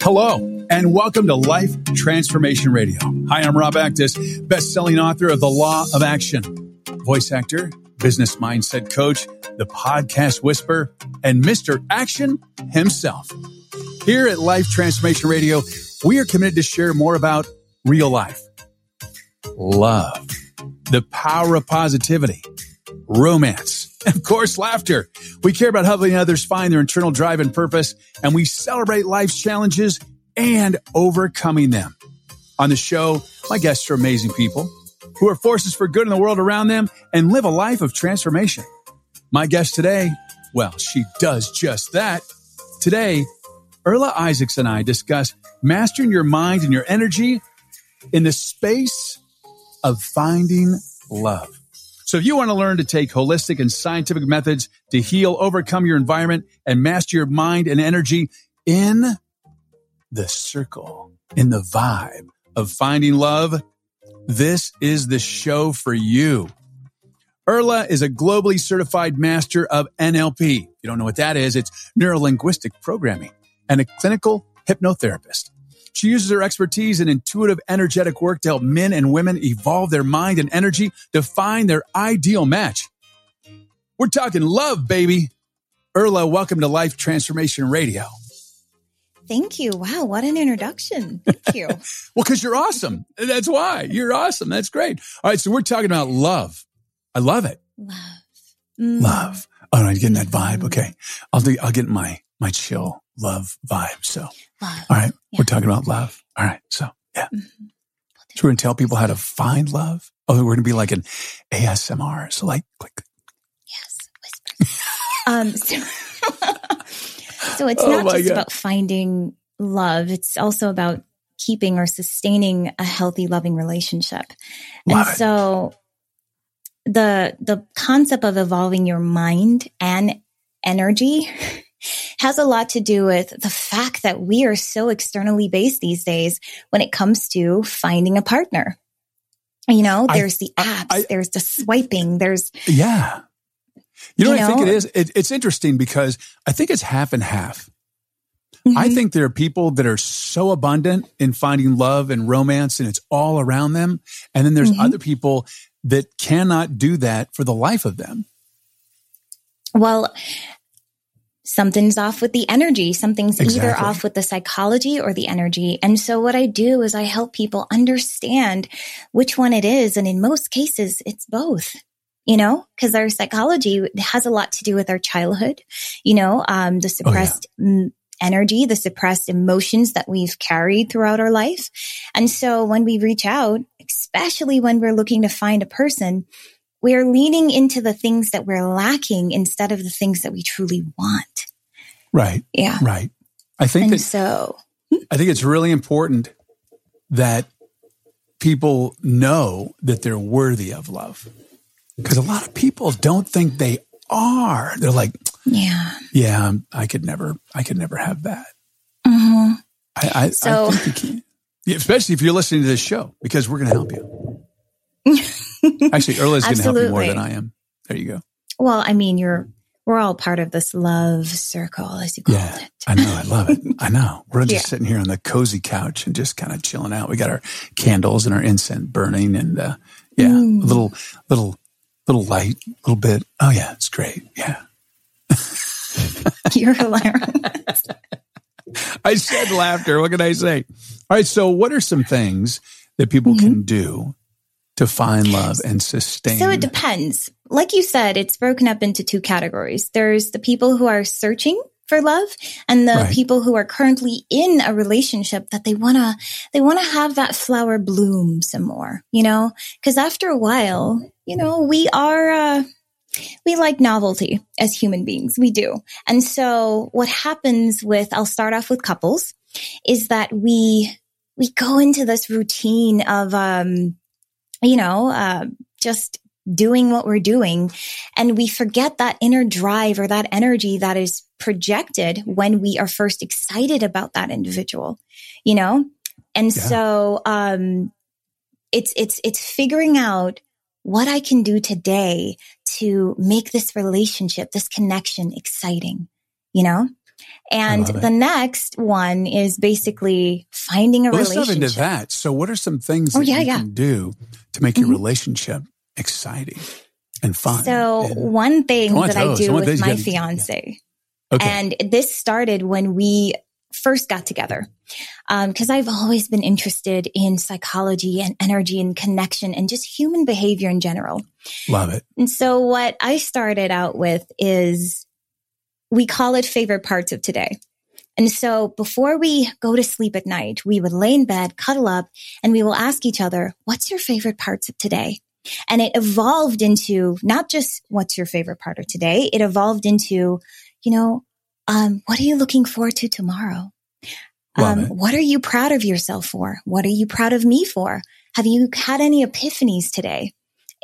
Hello, and welcome to Life Transformation Radio. Hi, I'm Rob Actis, best-selling author of The Law of Action, voice actor, business mindset coach, the podcast whisper, and Mr. Action himself. Here at Life Transformation Radio, we are committed to share more about real life, love, the power of positivity, romance, of course, laughter. We care about helping others find their internal drive and purpose, and we celebrate life's challenges and overcoming them. On the show, my guests are amazing people who are forces for good in the world around them and live a life of transformation. My guest today, well, she does just that. Today, Earla Isaacs and I discuss mastering your mind and your energy in the space of finding love. So if you want to learn to take holistic and scientific methods to heal, overcome your environment and master your mind and energy in the circle, in the vibe of finding love, this is the show for you. Earla is a globally certified master of NLP. You don't know what that is. It's neuro linguistic programming and a clinical hypnotherapist. She uses her expertise in intuitive energetic work to help men and women evolve their mind and energy to find their ideal match. We're talking love, baby. Earla, welcome to Life Transformation Radio. Thank you. Wow, what an introduction. Thank you. well, because you're awesome. That's why. You're awesome. That's great. All right, so we're talking about love. I love it. Love. Mm. Love. Oh, I'm getting that vibe. Okay. I'll do I'll get my my chill love vibe. So love. all right. Yeah. We're talking about love. All right. So yeah. Mm-hmm. So we're gonna tell people how to find love. Oh, we're gonna be like an ASMR. So like click. Yes. Whisper. um so So it's oh not just God. about finding love. It's also about keeping or sustaining a healthy, loving relationship. Love and it. so the, the concept of evolving your mind and energy has a lot to do with the fact that we are so externally based these days when it comes to finding a partner. You know, there's I, the apps, I, I, there's the swiping, there's yeah. You know, you know? I think it is. It, it's interesting because I think it's half and half. Mm-hmm. I think there are people that are so abundant in finding love and romance and it's all around them. And then there's mm-hmm. other people that cannot do that for the life of them. Well, something's off with the energy. Something's exactly. either off with the psychology or the energy. And so what I do is I help people understand which one it is. And in most cases, it's both you know, because our psychology has a lot to do with our childhood, you know, um, the suppressed oh, yeah. m- energy, the suppressed emotions that we've carried throughout our life. And so when we reach out, especially when we're looking to find a person, we're leaning into the things that we're lacking instead of the things that we truly want. Right. Yeah. Right. I think and that so I think it's really important that people know that they're worthy of love because a lot of people don't think they are. They're like, yeah, yeah, I could never, I could never have that. Mm-hmm. I, I, so, I think you can. Especially if you're listening to this show, because we're going to help you. Actually, Earla's going to help you more than I am. There you go. Well, I mean, you're we're all part of this love circle, as you call yeah, it. I know. I love it. I know. We're just yeah. sitting here on the cozy couch and just kind of chilling out. We got our candles and our incense burning, and uh, yeah, mm. a little little little light, a little bit. Oh yeah, it's great. Yeah. You're hilarious. I said laughter. What can I say? All right. So, what are some things that people mm-hmm. can do to find love and sustain? So, it depends. Like you said, it's broken up into two categories. There's the people who are searching for love and the right. people who are currently in a relationship that they want to they want to have that flower bloom some more you know because after a while you know we are uh we like novelty as human beings. We do. And so what happens with, I'll start off with couples is that we, we go into this routine of, um, you know, uh, just doing what we're doing. And we forget that inner drive or that energy that is projected when we are first excited about that individual, you know? And yeah. so, um, it's, it's, it's figuring out what I can do today to make this relationship, this connection exciting, you know? And the next one is basically finding a well, relationship. Let's dive into that. So what are some things oh, that yeah, you yeah. can do to make mm-hmm. your relationship exciting and fun? So and one thing that I do with my fiance, yeah. okay. and this started when we first got together because um, I've always been interested in psychology and energy and connection and just human behavior in general. Love it. And so what I started out with is we call it favorite parts of today. And so before we go to sleep at night, we would lay in bed, cuddle up, and we will ask each other, what's your favorite parts of today? And it evolved into not just what's your favorite part of today. It evolved into, you know, um, what are you looking forward to tomorrow? Um, what are you proud of yourself for? What are you proud of me for? Have you had any epiphanies today?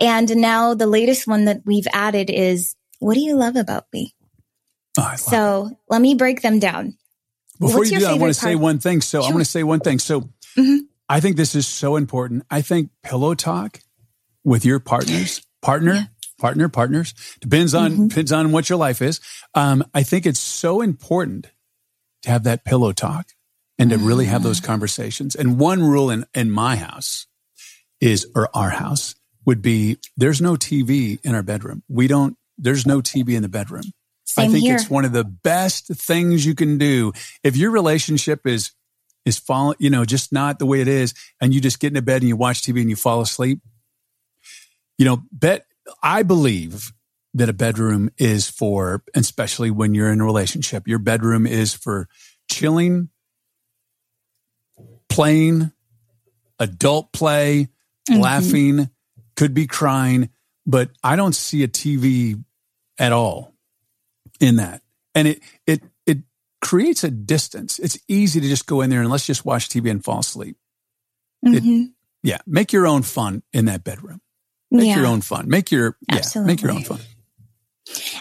And now the latest one that we've added is, what do you love about me? Oh, so it. let me break them down. Before What's you do that, I want to part? say one thing. So sure. I want to say one thing. So mm-hmm. I think this is so important. I think pillow talk with your partners, partner, yeah. partner, partners depends on mm-hmm. depends on what your life is. Um, I think it's so important to have that pillow talk and to really have those mm. conversations. And one rule in, in my house is, or our house would be there's no TV in our bedroom. We don't, there's no TV in the bedroom. Same I think here. it's one of the best things you can do. If your relationship is, is fall, you know, just not the way it is, and you just get into bed and you watch TV and you fall asleep, you know, bet, I believe that a bedroom is for, especially when you're in a relationship, your bedroom is for chilling, playing, adult play, mm-hmm. laughing, could be crying, but I don't see a TV at all in that. And it, it, it creates a distance. It's easy to just go in there and let's just watch TV and fall asleep. Mm-hmm. It, yeah. Make your own fun in that bedroom. Make yeah. your own fun. Make your, Absolutely. yeah, make your own fun.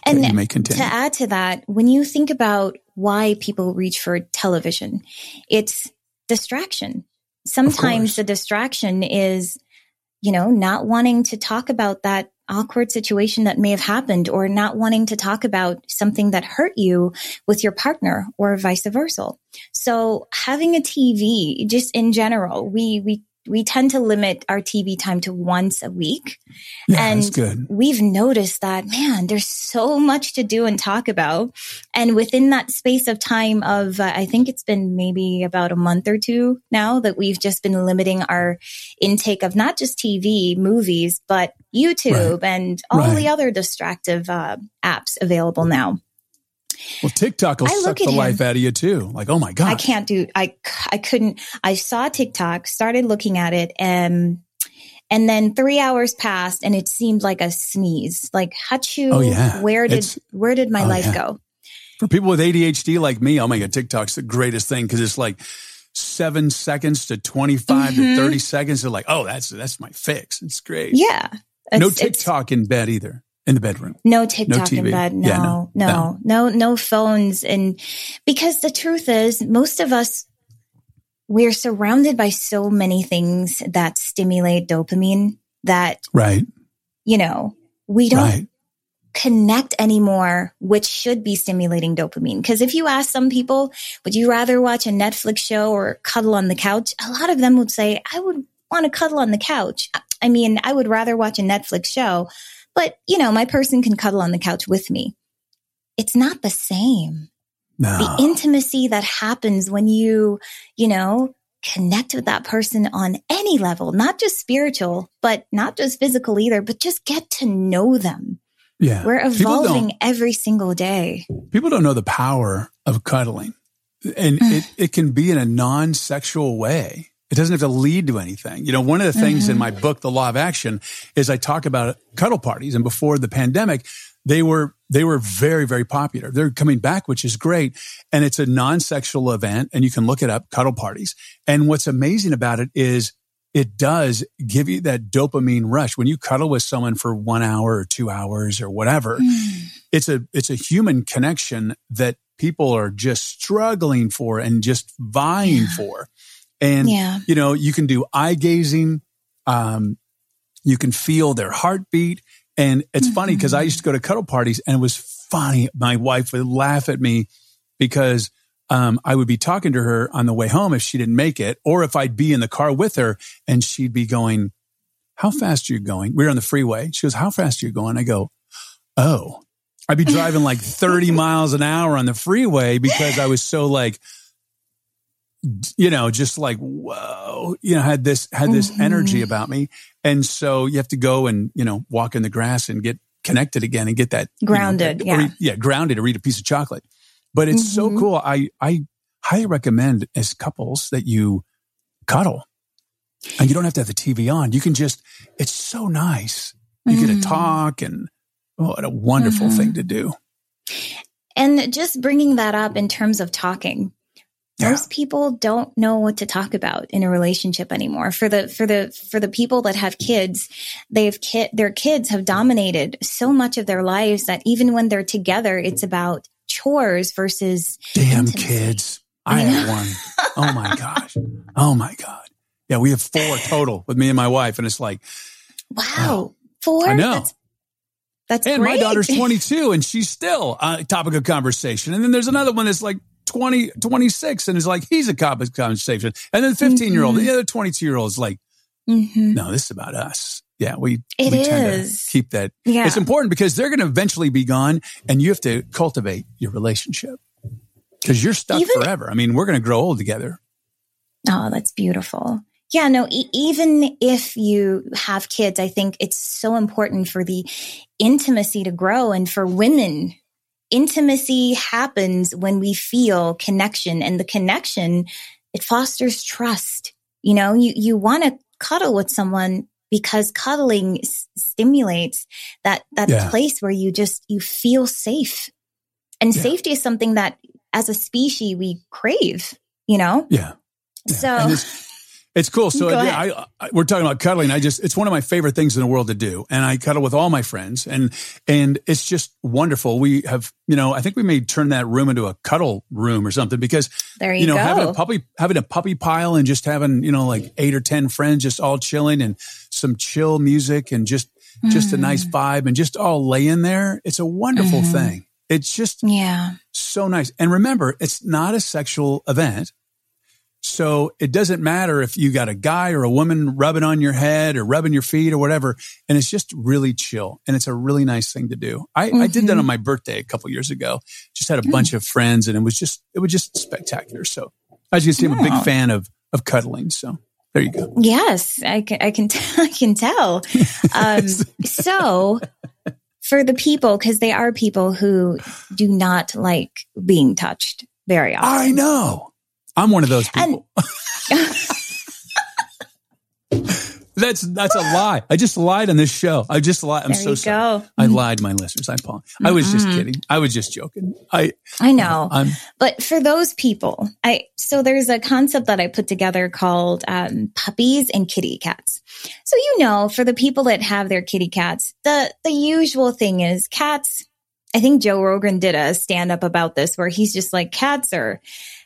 And you may continue. to add to that, when you think about why people reach for television, it's distraction. Sometimes the distraction is, you know, not wanting to talk about that awkward situation that may have happened or not wanting to talk about something that hurt you with your partner or vice versa. So having a TV just in general, we, we we tend to limit our TV time to once a week. Yeah, and we've noticed that, man, there's so much to do and talk about. And within that space of time of, uh, I think it's been maybe about a month or two now that we've just been limiting our intake of not just TV, movies, but YouTube right. and all right. the other distractive uh, apps available now. Well, TikTok will suck the him. life out of you too. Like, oh my God. I can't do, I, I couldn't, I saw TikTok, started looking at it and, and then three hours passed and it seemed like a sneeze. Like, hachu, oh, yeah. where did, it's, where did my oh, life yeah. go? For people with ADHD like me, oh my God, TikTok's the greatest thing because it's like seven seconds to 25 mm-hmm. to 30 seconds. They're like, oh, that's, that's my fix. It's great. Yeah. no TikTok in bed either in the bedroom. No TikTok no in bed. No, yeah, no, no, no, no, phones. And because the truth is most of us, we're surrounded by so many things that stimulate dopamine that, right. You know, we don't right. connect anymore, which should be stimulating dopamine. Cause if you ask some people, would you rather watch a Netflix show or cuddle on the couch? A lot of them would say, I would want to cuddle on the couch. I mean, I would rather watch a Netflix show but, you know, my person can cuddle on the couch with me. It's not the same. No. The intimacy that happens when you, you know, connect with that person on any level, not just spiritual, but not just physical either, but just get to know them. Yeah. We're evolving every single day. People don't know the power of cuddling. And it, it can be in a non sexual way. It doesn't have to lead to anything. You know, one of the things mm-hmm. in my book, The Law of Action, is I talk about cuddle parties. And before the pandemic, they were they were very very popular. They're coming back, which is great, and it's a non-sexual event, and you can look it up, cuddle parties. And what's amazing about it is it does give you that dopamine rush when you cuddle with someone for one hour or two hours or whatever. Mm. It's a it's a human connection that people are just struggling for and just vying yeah. for. And, yeah. you know, you can do eye gazing. Um, you can feel their heartbeat. And it's mm-hmm. funny because I used to go to cuddle parties and it was funny. My wife would laugh at me because um, I would be talking to her on the way home if she didn't make it, or if I'd be in the car with her and she'd be going, How fast are you going? We were on the freeway. She goes, How fast are you going? I go, Oh, I'd be driving like 30 miles an hour on the freeway because I was so like, you know, just like, whoa, you know, had this, had this mm-hmm. energy about me. And so you have to go and, you know, walk in the grass and get connected again and get that grounded. You know, yeah. Eat, yeah. Grounded or eat a piece of chocolate. But it's mm-hmm. so cool. I, I highly recommend as couples that you cuddle and you don't have to have the TV on. You can just, it's so nice. You mm-hmm. get to mm. talk and oh, what a wonderful thing mm-hmm. to do. And just bringing that up in terms of talking, yeah. most people don't know what to talk about in a relationship anymore for the for the for the people that have kids they've kid their kids have dominated so much of their lives that even when they're together it's about chores versus damn intimacy. kids i have one oh my gosh oh my god yeah we have four total with me and my wife and it's like wow oh, four. i know that's that's and great. my daughter's 22 and she's still a topic of conversation. And then there's another one that's like 20, 26 and is like, he's a topic of conversation. And then 15 mm-hmm. year old, the other 22 year old is like, mm-hmm. no, this is about us. Yeah, we, it we is. keep that. Yeah. It's important because they're going to eventually be gone and you have to cultivate your relationship because you're stuck Even, forever. I mean, we're going to grow old together. Oh, that's beautiful. Yeah, no, e- even if you have kids, I think it's so important for the intimacy to grow and for women. Intimacy happens when we feel connection and the connection, it fosters trust. You know, you, you want to cuddle with someone because cuddling s- stimulates that, that yeah. place where you just, you feel safe. And yeah. safety is something that as a species we crave, you know? Yeah. yeah. So it's cool. So yeah, I, I, we're talking about cuddling. I just, it's one of my favorite things in the world to do. And I cuddle with all my friends and, and it's just wonderful. We have, you know, I think we may turn that room into a cuddle room or something because, there you, you know, go. having a puppy, having a puppy pile and just having, you know, like eight or 10 friends just all chilling and some chill music and just, mm. just a nice mm-hmm. vibe and just all laying there. It's a wonderful mm. thing. It's just yeah, so nice. And remember, it's not a sexual event. So it doesn't matter if you got a guy or a woman rubbing on your head or rubbing your feet or whatever. And it's just really chill. And it's a really nice thing to do. I, mm-hmm. I did that on mm-hmm. my birthday a couple years ago. Just had a bunch of friends and it was just, it was just spectacular. So as you can see, I'm a big fan of, of cuddling. So there you go. Yes, I can, I can, t- I can tell. Um, so for the people, cause they are people who do not like being touched very often. I know. I'm one of those people. And- that's that's a lie. I just lied on this show. I just lied. I'm there so sorry. Go. I lied, my listeners. I apologize. I was just kidding. I was just joking. I I know. I'm, but for those people, I so there's a concept that I put together called um, puppies and kitty cats. So you know, for the people that have their kitty cats, the the usual thing is cats. I think Joe Rogan did a stand up about this where he's just like cats are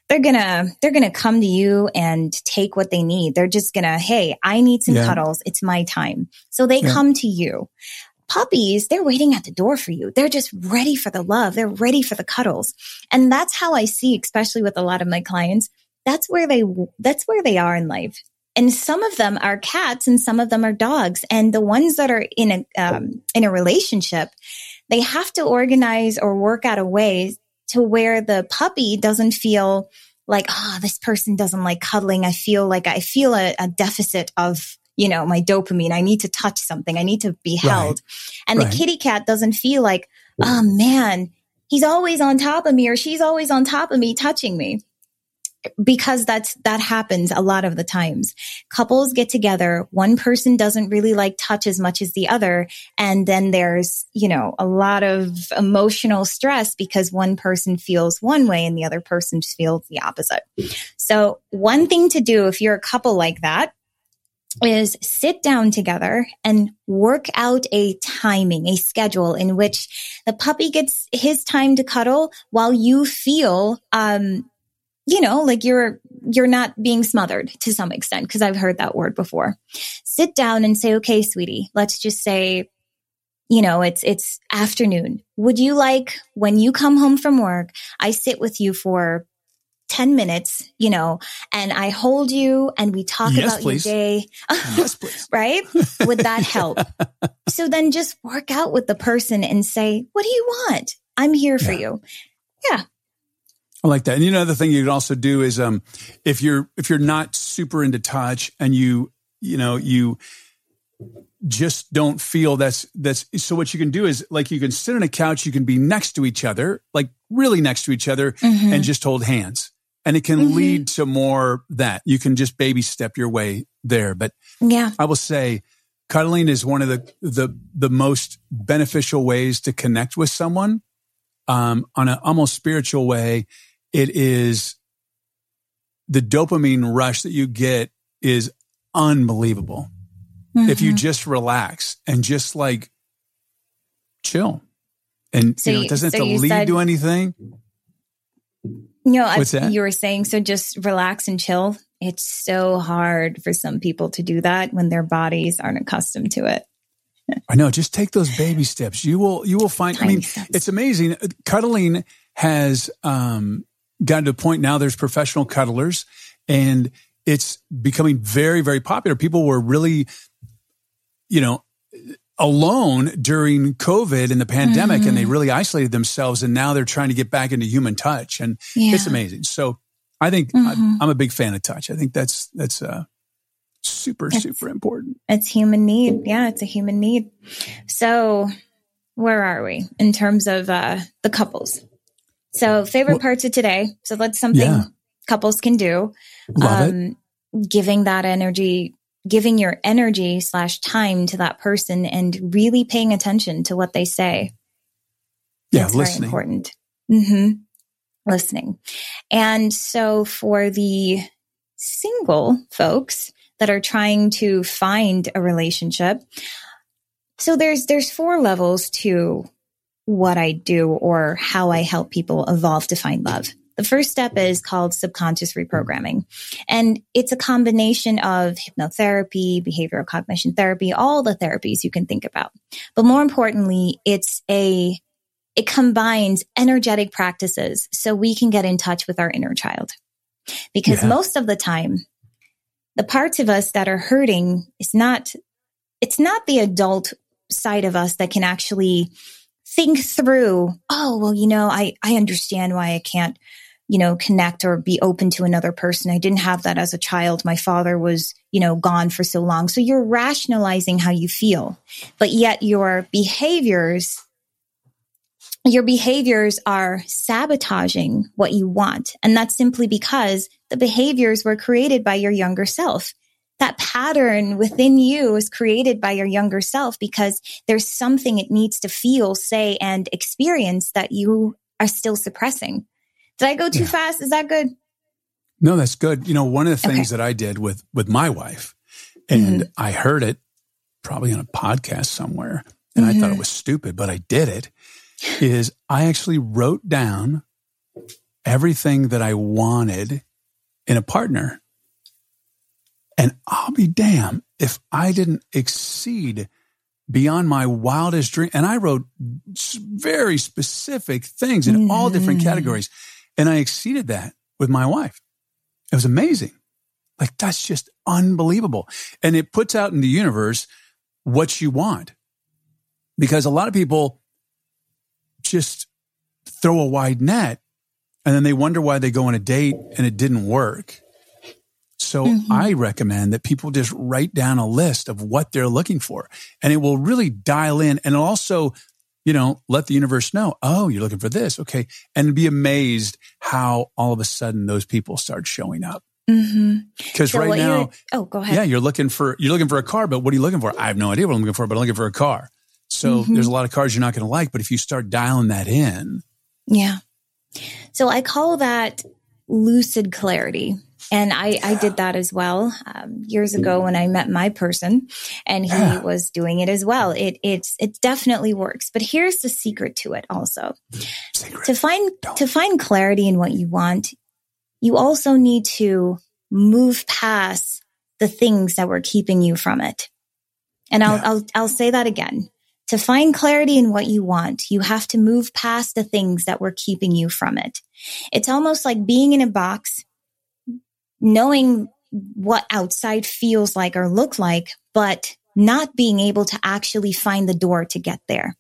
they're gonna they're gonna come to you and take what they need. They're just gonna, hey, I need some yeah. cuddles. It's my time. So they yeah. come to you. Puppies, they're waiting at the door for you. They're just ready for the love. They're ready for the cuddles. And that's how I see, especially with a lot of my clients. That's where they that's where they are in life. And some of them are cats and some of them are dogs. And the ones that are in a um, in a relationship, they have to organize or work out a way to where the puppy doesn't feel like, oh, this person doesn't like cuddling. I feel like I feel a, a deficit of, you know, my dopamine. I need to touch something. I need to be held. Right. And right. the kitty cat doesn't feel like, oh man, he's always on top of me or she's always on top of me touching me. Because that's that happens a lot of the times. Couples get together one person doesn't really like touch as much as the other and then there's you know a lot of emotional stress because one person feels one way and the other person feels the opposite. So one thing to do if you're a couple like that is sit down together and work out a timing, a schedule in which the puppy gets his time to cuddle while you feel, um, you know, like you're, you're not being smothered to some extent, because I've heard that word before. Sit down and say, okay, sweetie, let's just say, you know, it's, it's afternoon. Would you like when you come home from work, I sit with you for 10 minutes, you know, and I hold you and we talk yes, about please. your day. yes, please. right? Would that help? so then just work out with the person and say, what do you want? I'm here for you. Yeah. I like that. And you know, the thing you could also do is, um, if you're, if you're not super into touch and you, you know, you, just don't feel that's that's so what you can do is like you can sit on a couch you can be next to each other like really next to each other mm-hmm. and just hold hands and it can mm-hmm. lead to more that you can just baby step your way there. But yeah, I will say cuddling is one of the, the, the most beneficial ways to connect with someone. Um, on an almost spiritual way, it is the dopamine rush that you get is unbelievable. Mm-hmm. If you mm-hmm. just relax and just like chill and so you know, it doesn't so have to lead said, to anything. You know, What's that? you were saying, so just relax and chill. It's so hard for some people to do that when their bodies aren't accustomed to it. I know. Just take those baby steps. You will, you will find, Tiny I mean, steps. it's amazing. Cuddling has, um, gotten to a point now there's professional cuddlers and it's becoming very, very popular. People were really, you know, alone during COVID and the pandemic mm-hmm. and they mm-hmm. really isolated themselves. And now they're trying to get back into human touch and yeah. it's amazing. So I think mm-hmm. I'm a big fan of touch. I think that's, that's, uh, super, it's, super important. It's human need. Yeah. It's a human need. So where are we in terms of, uh, the couples? So favorite well, parts of today. So that's something yeah. couples can do. Love um, it. giving that energy giving your energy slash time to that person and really paying attention to what they say. Yeah, That's listening. very important. Mm-hmm. Listening. And so for the single folks that are trying to find a relationship, so there's there's four levels to what I do or how I help people evolve to find love. The first step is called subconscious reprogramming. And it's a combination of hypnotherapy, behavioral cognition therapy, all the therapies you can think about. But more importantly, it's a, it combines energetic practices so we can get in touch with our inner child. Because yeah. most of the time, the parts of us that are hurting is not, it's not the adult side of us that can actually think through, oh, well, you know, I, I understand why I can't you know, connect or be open to another person. I didn't have that as a child. My father was, you know, gone for so long. So you're rationalizing how you feel, but yet your behaviors, your behaviors are sabotaging what you want. And that's simply because the behaviors were created by your younger self. That pattern within you is created by your younger self because there's something it needs to feel, say, and experience that you are still suppressing. Did I go too yeah. fast? Is that good? No, that's good. You know, one of the things okay. that I did with with my wife, and mm-hmm. I heard it probably on a podcast somewhere, and mm-hmm. I thought it mm-hmm. was stupid, but I did it. Is I actually wrote down everything that I wanted in a partner. And I'll be damn if I didn't exceed beyond my wildest dream. And I wrote very specific things in all different mm-hmm. categories. And I exceeded that with my wife. It was amazing. Like that's just unbelievable. And it puts out in the universe what you want. Because a lot of people just throw a wide net and then they wonder why they go on a date and it didn't work. So mm-hmm. I recommend that people just write down a list of what they're looking for and it will really dial in and also you know, let the universe know, oh, you're looking for this. Okay. And be amazed how all of a sudden those people start showing up. Mm-hmm. Because So right now, oh, go ahead. yeah, you're looking for, you're looking for a car, but what are you looking for? I have no idea what I'm looking for, but I'm looking for a car. So Mhm. there's a lot of cars you're not going to like, but if you start dialing that in, Yeah. So I call that lucid clarity. And I, I did that as well um, years ago when I met my person, and he Yeah. was doing it as well. It it's it definitely works. But here's the secret to it. Also, secret. to find Don't. to find clarity in what you want, you also need to move past the things that were keeping you from it. And I'll Yeah. I'll I'll say that again. To find clarity in what you want, you have to move past the things that were keeping you from it. It's almost like being in a box, knowing what outside feels like or look like, but not being able to actually find the door to get there.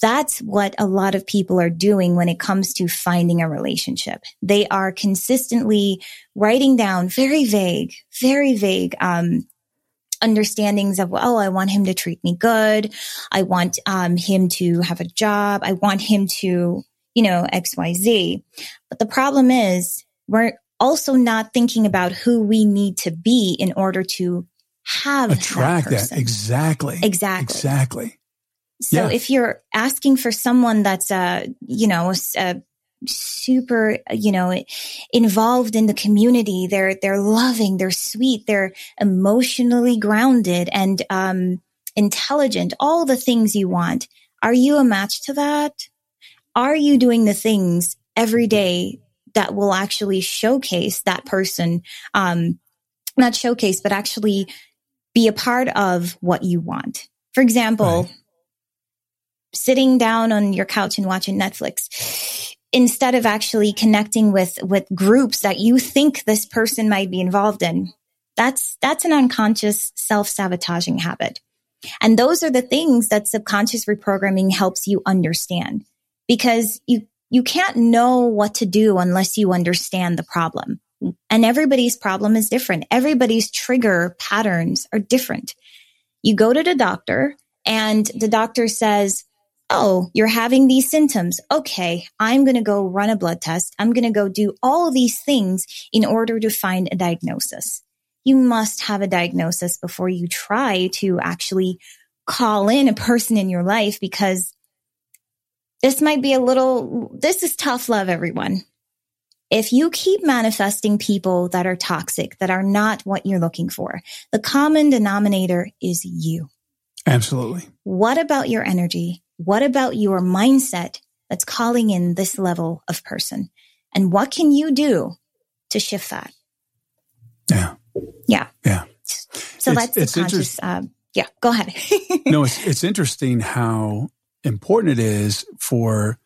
That's what a lot of people are doing when it comes to finding a relationship. They are consistently writing down very vague, very vague, um, understandings of, oh, I want him to treat me good. I want, um, him to have a job. I want him to, you know, X, Y, Z. But the problem is we're also not thinking about who we need to be in order to have attract that that. Exactly. Exactly. Exactly. So Yeah. if you're asking for someone that's uh, you know, s- uh, super, you know, involved in the community, they're they're loving, they're sweet, they're emotionally grounded and um, intelligent, all the things you want. Are you a match to that? Are you doing the things every day that will actually showcase that person? Um, not showcase, but actually be a part of what you want. For example, Right. sitting down on your couch and watching Netflix instead of actually connecting with with groups that you think this person might be involved in. That's that's an unconscious self-sabotaging habit. And those are the things that subconscious reprogramming helps you understand because you you can't know what to do unless you understand the problem. And everybody's problem is different. Everybody's trigger patterns are different. You go to the doctor and the doctor says, Oh, you're having these symptoms. Okay. I'm going to go run a blood test. I'm going to go do all these things in order to find a diagnosis. You must have a diagnosis before you try to actually call in a person in your life because this might be a little, this is tough love, everyone. If you keep manifesting people that are toxic, that are not what you're looking for, the common denominator is you. Absolutely. What about your energy? What about your mindset that's calling in this level of person? And what can you do to shift that? Yeah. Yeah. Yeah. So It's- that's it's subconscious. Uh, yeah. Go ahead. no, it's, it's interesting how important it is for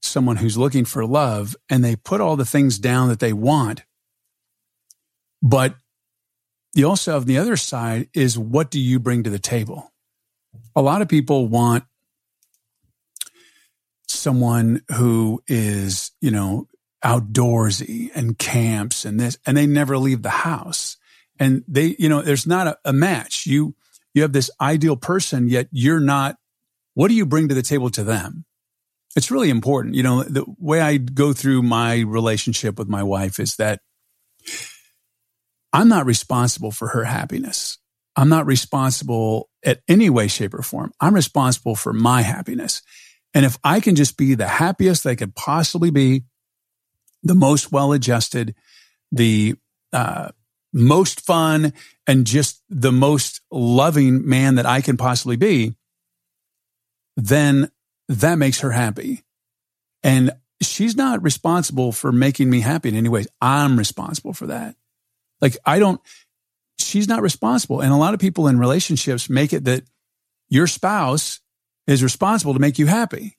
someone who's looking for love and they put all the things down that they want. But you also have the other side is what do you bring to the table? A lot of people want someone who is, you know, outdoorsy and camps and this, and they never leave the house. And they, you know, there's not a, a match. You, you have this ideal person, yet you're not. What do you bring to the table to them? It's really important. You know, the way I go through my relationship with my wife is that I'm not responsible for her happiness. I'm not responsible at any way, shape, or form. I'm responsible for my happiness. And if I can just be the happiest they could possibly be, the most well adjusted, the uh, most fun, and just the most loving man that I can possibly be, then that makes her happy. And she's not responsible for making me happy in any ways. I'm responsible for that. Like I don't, she's not responsible. And a lot of people in relationships make it that your spouse is responsible to make you happy.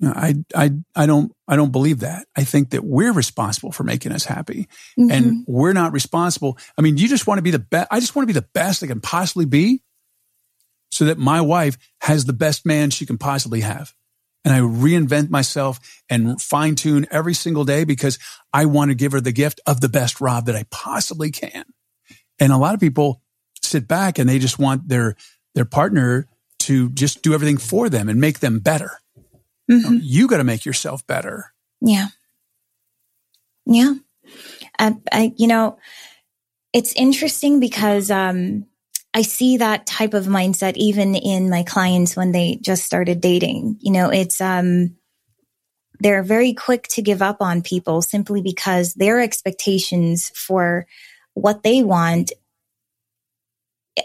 Know, I, I, I don't, I don't believe that. I think that we're responsible for making us happy Mhm. and we're not responsible. I mean, you just want to be the best. I just want to be the best I can possibly be so that my wife has the best man she can possibly have. And I reinvent myself and fine tune every single day because I want to give her the gift of the best Rob that I possibly can. And a lot of people sit back and they just want their, their partner to just do everything for them and make them better. Mm-hmm. You got to make yourself better. Yeah. Yeah. I, I, you know, it's interesting because, um, I see that type of mindset even in my clients when they just started dating. You know, it's, um, they're very quick to give up on people simply because their expectations for what they want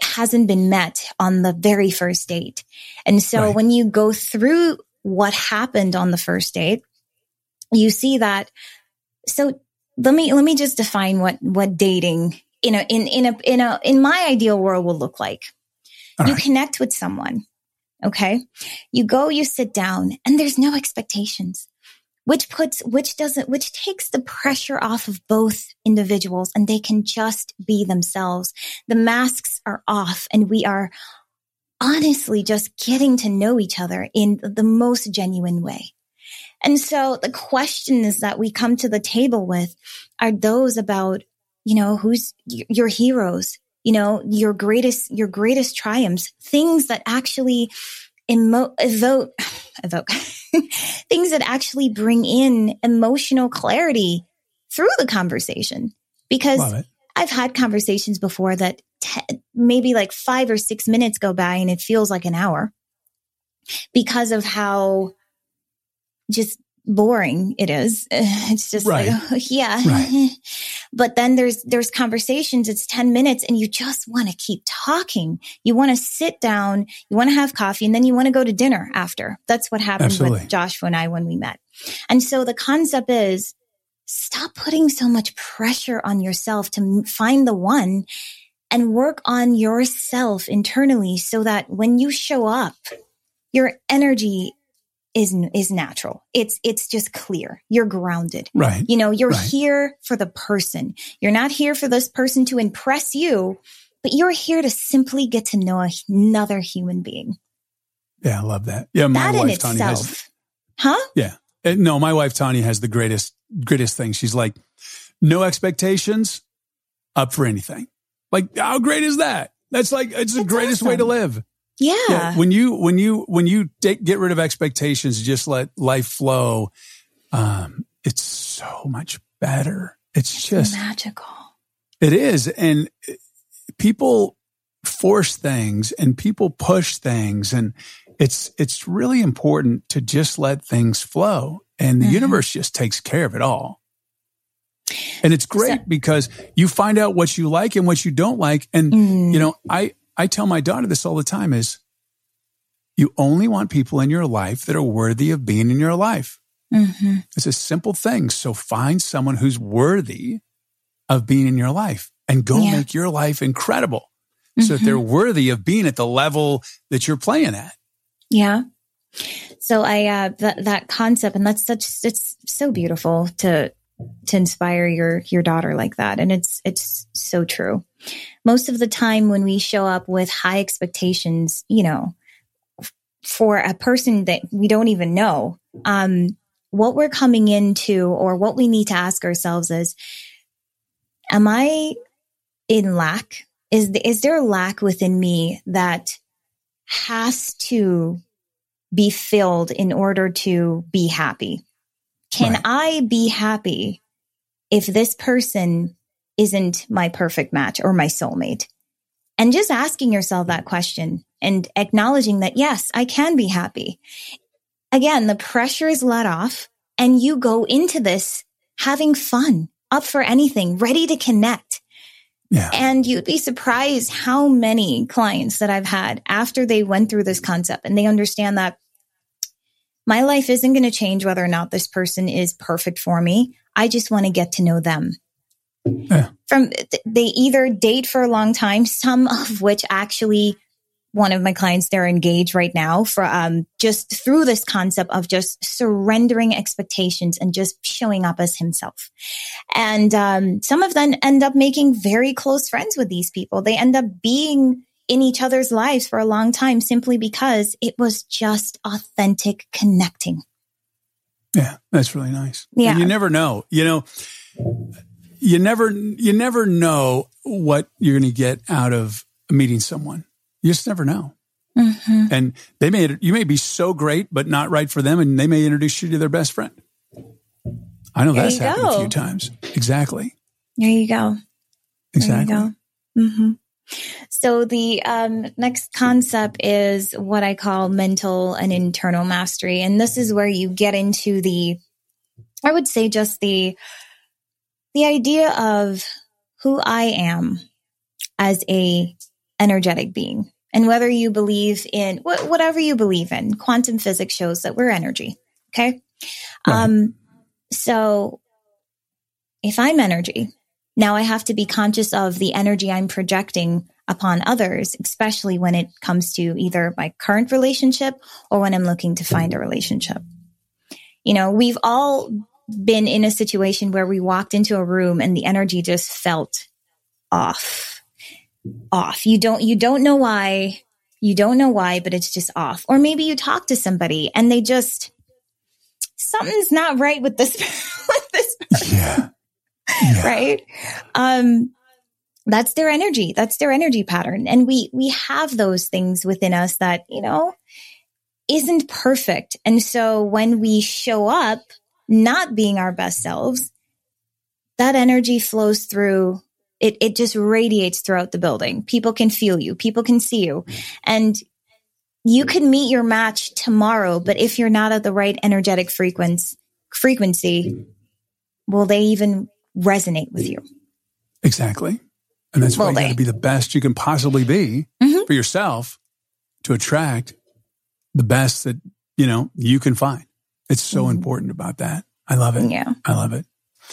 hasn't been met on the very first date. And so right. when you go through what happened on the first date, you see that. So let me, let me just define what, what dating, you know, in, in a, in a, in my ideal world will look like. All you right. connect with someone. Okay. You go, you sit down and there's no expectations which puts, which doesn't, which takes the pressure off of both individuals and they can just be themselves. The masks are off and we are honestly just getting to know each other in the most genuine way. And so the questions that we come to the table with are those about, you know, who's your heroes, you know, your greatest, your greatest triumphs, things that actually emo- evoke, evoke things that actually bring in emotional clarity through the conversation. Because I've had conversations before that te- maybe like five or six minutes go by and it feels like an hour because of how just boring it is. It's just right. like, oh, yeah. Right. but then there's, there's conversations. It's 10 minutes and you just want to keep talking. You want to sit down. You want to have coffee and then you want to go to dinner after. That's what happened Absolutely. with Joshua and I when we met. And so the concept is stop putting so much pressure on yourself to find the one and work on yourself internally so that when you show up, your energy is is natural. It's it's just clear. You're grounded. Right. You know, you're right. here for the person. You're not here for this person to impress you, but you're here to simply get to know another human being. Yeah, I love that. Yeah, my that wife Tanya itself. has Huh? Yeah. Uh, no, my wife Tanya has the greatest greatest thing. She's like no expectations, up for anything. Like how great is that? That's like it's the greatest awesome. way to live. Yeah. yeah. When you, when you, when you take, get rid of expectations, just let life flow. Um, it's so much better. It's, it's just magical. It is. And people force things and people push things and it's, it's really important to just let things flow and the mm-hmm. universe just takes care of it all. And it's great so, because you find out what you like and what you don't like. And, mm. you know, I, I tell my daughter this all the time is you only want people in your life that are worthy of being in your life. Mm-hmm. It's a simple thing. So find someone who's worthy of being in your life and go yeah. make your life incredible mm-hmm. so that they're mm-hmm. worthy of being at the level that you're playing at. Yeah. So I, uh, that, that concept, and that's such, it's so beautiful to, to inspire your your daughter like that. And it's it's so true. Most of the time when we show up with high expectations you know for a person that we don't even know um what we're coming into or what we need to ask ourselves is am i in lack? Is the, is there a lack within me that has to be filled in order to be happy can right. I be happy if this person isn't my perfect match or my soulmate? And just asking yourself that question and acknowledging that, yes, I can be happy. Again, the pressure is let off and you go into this having fun, up for anything, ready to connect. Yeah. And you'd be surprised how many clients that I've had after they went through this concept and they understand that my life isn't going to change whether or not this person is perfect for me. I just want to get to know them. Yeah. From they either date for a long time, some of which actually one of my clients they're engaged right now for um just through this concept of just surrendering expectations and just showing up as himself and um some of them end up making very close friends with these people they end up being in each other's lives for a long time simply because it was just authentic connecting. Yeah, that's really nice. Yeah. And you never know, you know, you never, you never know what you're going to get out of meeting someone. You just never know. Mm-hmm. And they may, you may be so great, but not right for them. And they may introduce you to their best friend. I know there that's happened go. a few times. Exactly. There you go. Exactly. There you go. Mm-hmm. So the um, next concept is what I call mental and internal mastery. And this is where you get into the, I would say just the, the idea of who I am as a energetic being. And whether you believe in wh- whatever you believe in, quantum physics shows that we're energy. Okay. Right. Um, so if I'm energy, now I have to be conscious of the energy I'm projecting upon others, especially when it comes to either my current relationship or when I'm looking to find a relationship. You know, we've all been in a situation where we walked into a room and the energy just felt off. Off. You don't you don't know why. You don't know why, but it's just off. Or maybe you talk to somebody and they just something's not right with this with this yeah. Yeah. right? Um that's their energy. That's their energy pattern. And we we have those things within us that you know isn't perfect. And so when we show up not being our best selves that energy flows through. It it just radiates throughout the building. People can feel you. People can see you. And you can meet your match tomorrow, but if you're not at the right energetic frequency, frequency, will they even resonate with you? Exactly. And that's why you got to be the best you can possibly be mm-hmm. for yourself to attract the best that, you know, you can find. It's so mm-hmm. important about that. I love it. Yeah. I love it.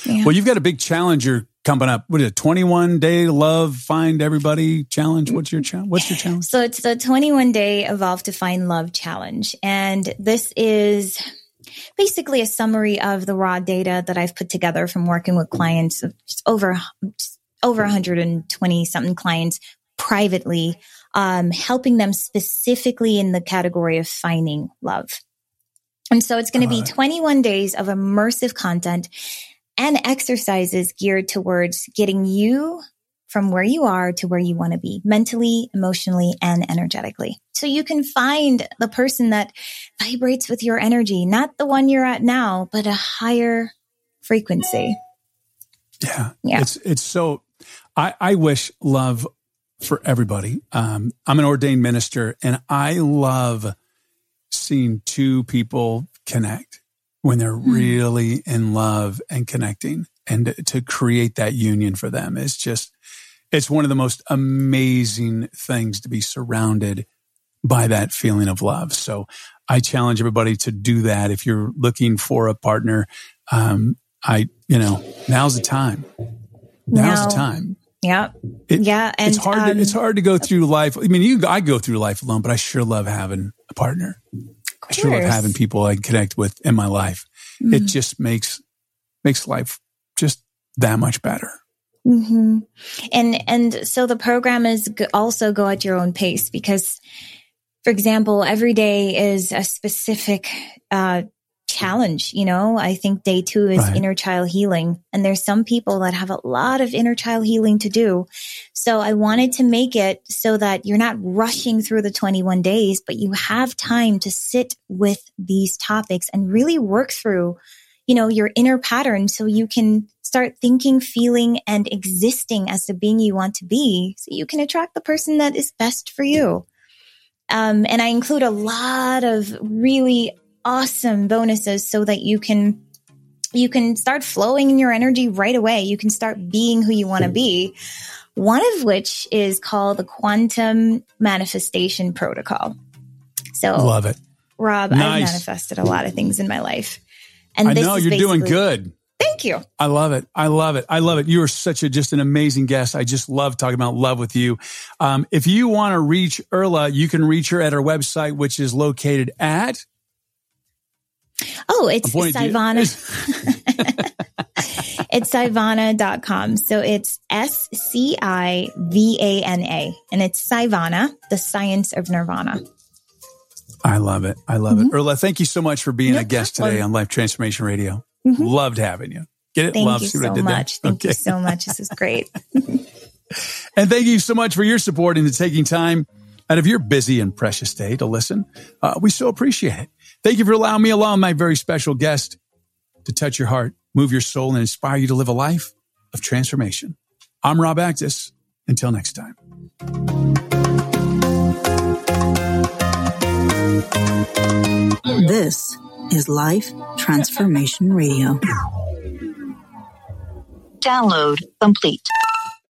Yeah. Well, you've got a big challenge you're coming up. What is it? 21 day love find everybody challenge. What's your challenge? What's your challenge? So it's the 21 day evolve to find love challenge. And this is basically a summary of the raw data that I've put together from working with clients over, over 120 something clients privately, um, helping them specifically in the category of finding love. And so it's going to be 21 days of immersive content and exercises geared towards getting you from where you are to where you want to be mentally, emotionally, and energetically. So you can find the person that vibrates with your energy, not the one you're at now, but a higher frequency. Yeah. Yeah. It's, it's so, I, I wish love for everybody. Um, I'm an ordained minister and I love seeing two people connect when they're mm. really in love and connecting and to create that union for them is just, it's one of the most amazing things to be surrounded by that feeling of love. So I challenge everybody to do that. If you're looking for a partner, um, I, you know, now's the time. Now's now, the time. Yeah. It, yeah. And it's hard, um, to, it's hard to go through life. I mean, you, I go through life alone, but I sure love having a partner. I sure love having people I connect with in my life. Mm-hmm. It just makes makes life just that much better. Mm-hmm. And and so the program is also go at your own pace because, for example, every day is a specific uh, challenge. You know, I think day two is right. inner child healing. And there's some people that have a lot of inner child healing to do. So I wanted to make it so that you're not rushing through the 21 days, but you have time to sit with these topics and really work through, you know, your inner pattern so you can start thinking, feeling and existing as the being you want to be so you can attract the person that is best for you. Um, and I include a lot of really awesome bonuses so that you can you can start flowing in your energy right away. You can start being who you want to be. One of which is called the quantum manifestation protocol. So love it. Rob, nice. I've manifested a lot of things in my life. And I know you're doing good. Thank you. I love it. I love it. I love it. You are such a just an amazing guest. I just love talking about love with you. Um, if you want to reach Earla, you can reach her at her website, which is located at Oh, it's Scivana. it's Scivana.com. So it's S C I V A N A. And it's Scivana, the science of nirvana. I love it. I love mm-hmm. it. Earla, thank you so much for being a guest today on Life Transformation Radio. Mm-hmm. Loved having you. Get it? Thank Love. you so much. There? Thank okay. you so much. This is great. and thank you so much for your support and taking time out of your busy and precious day to listen. Uh, we so appreciate it. Thank you for allowing me, along my very special guest, to touch your heart, move your soul, and inspire you to live a life of transformation. I'm Rob Actis. Until next time. This is Life Transformation Radio. Download complete.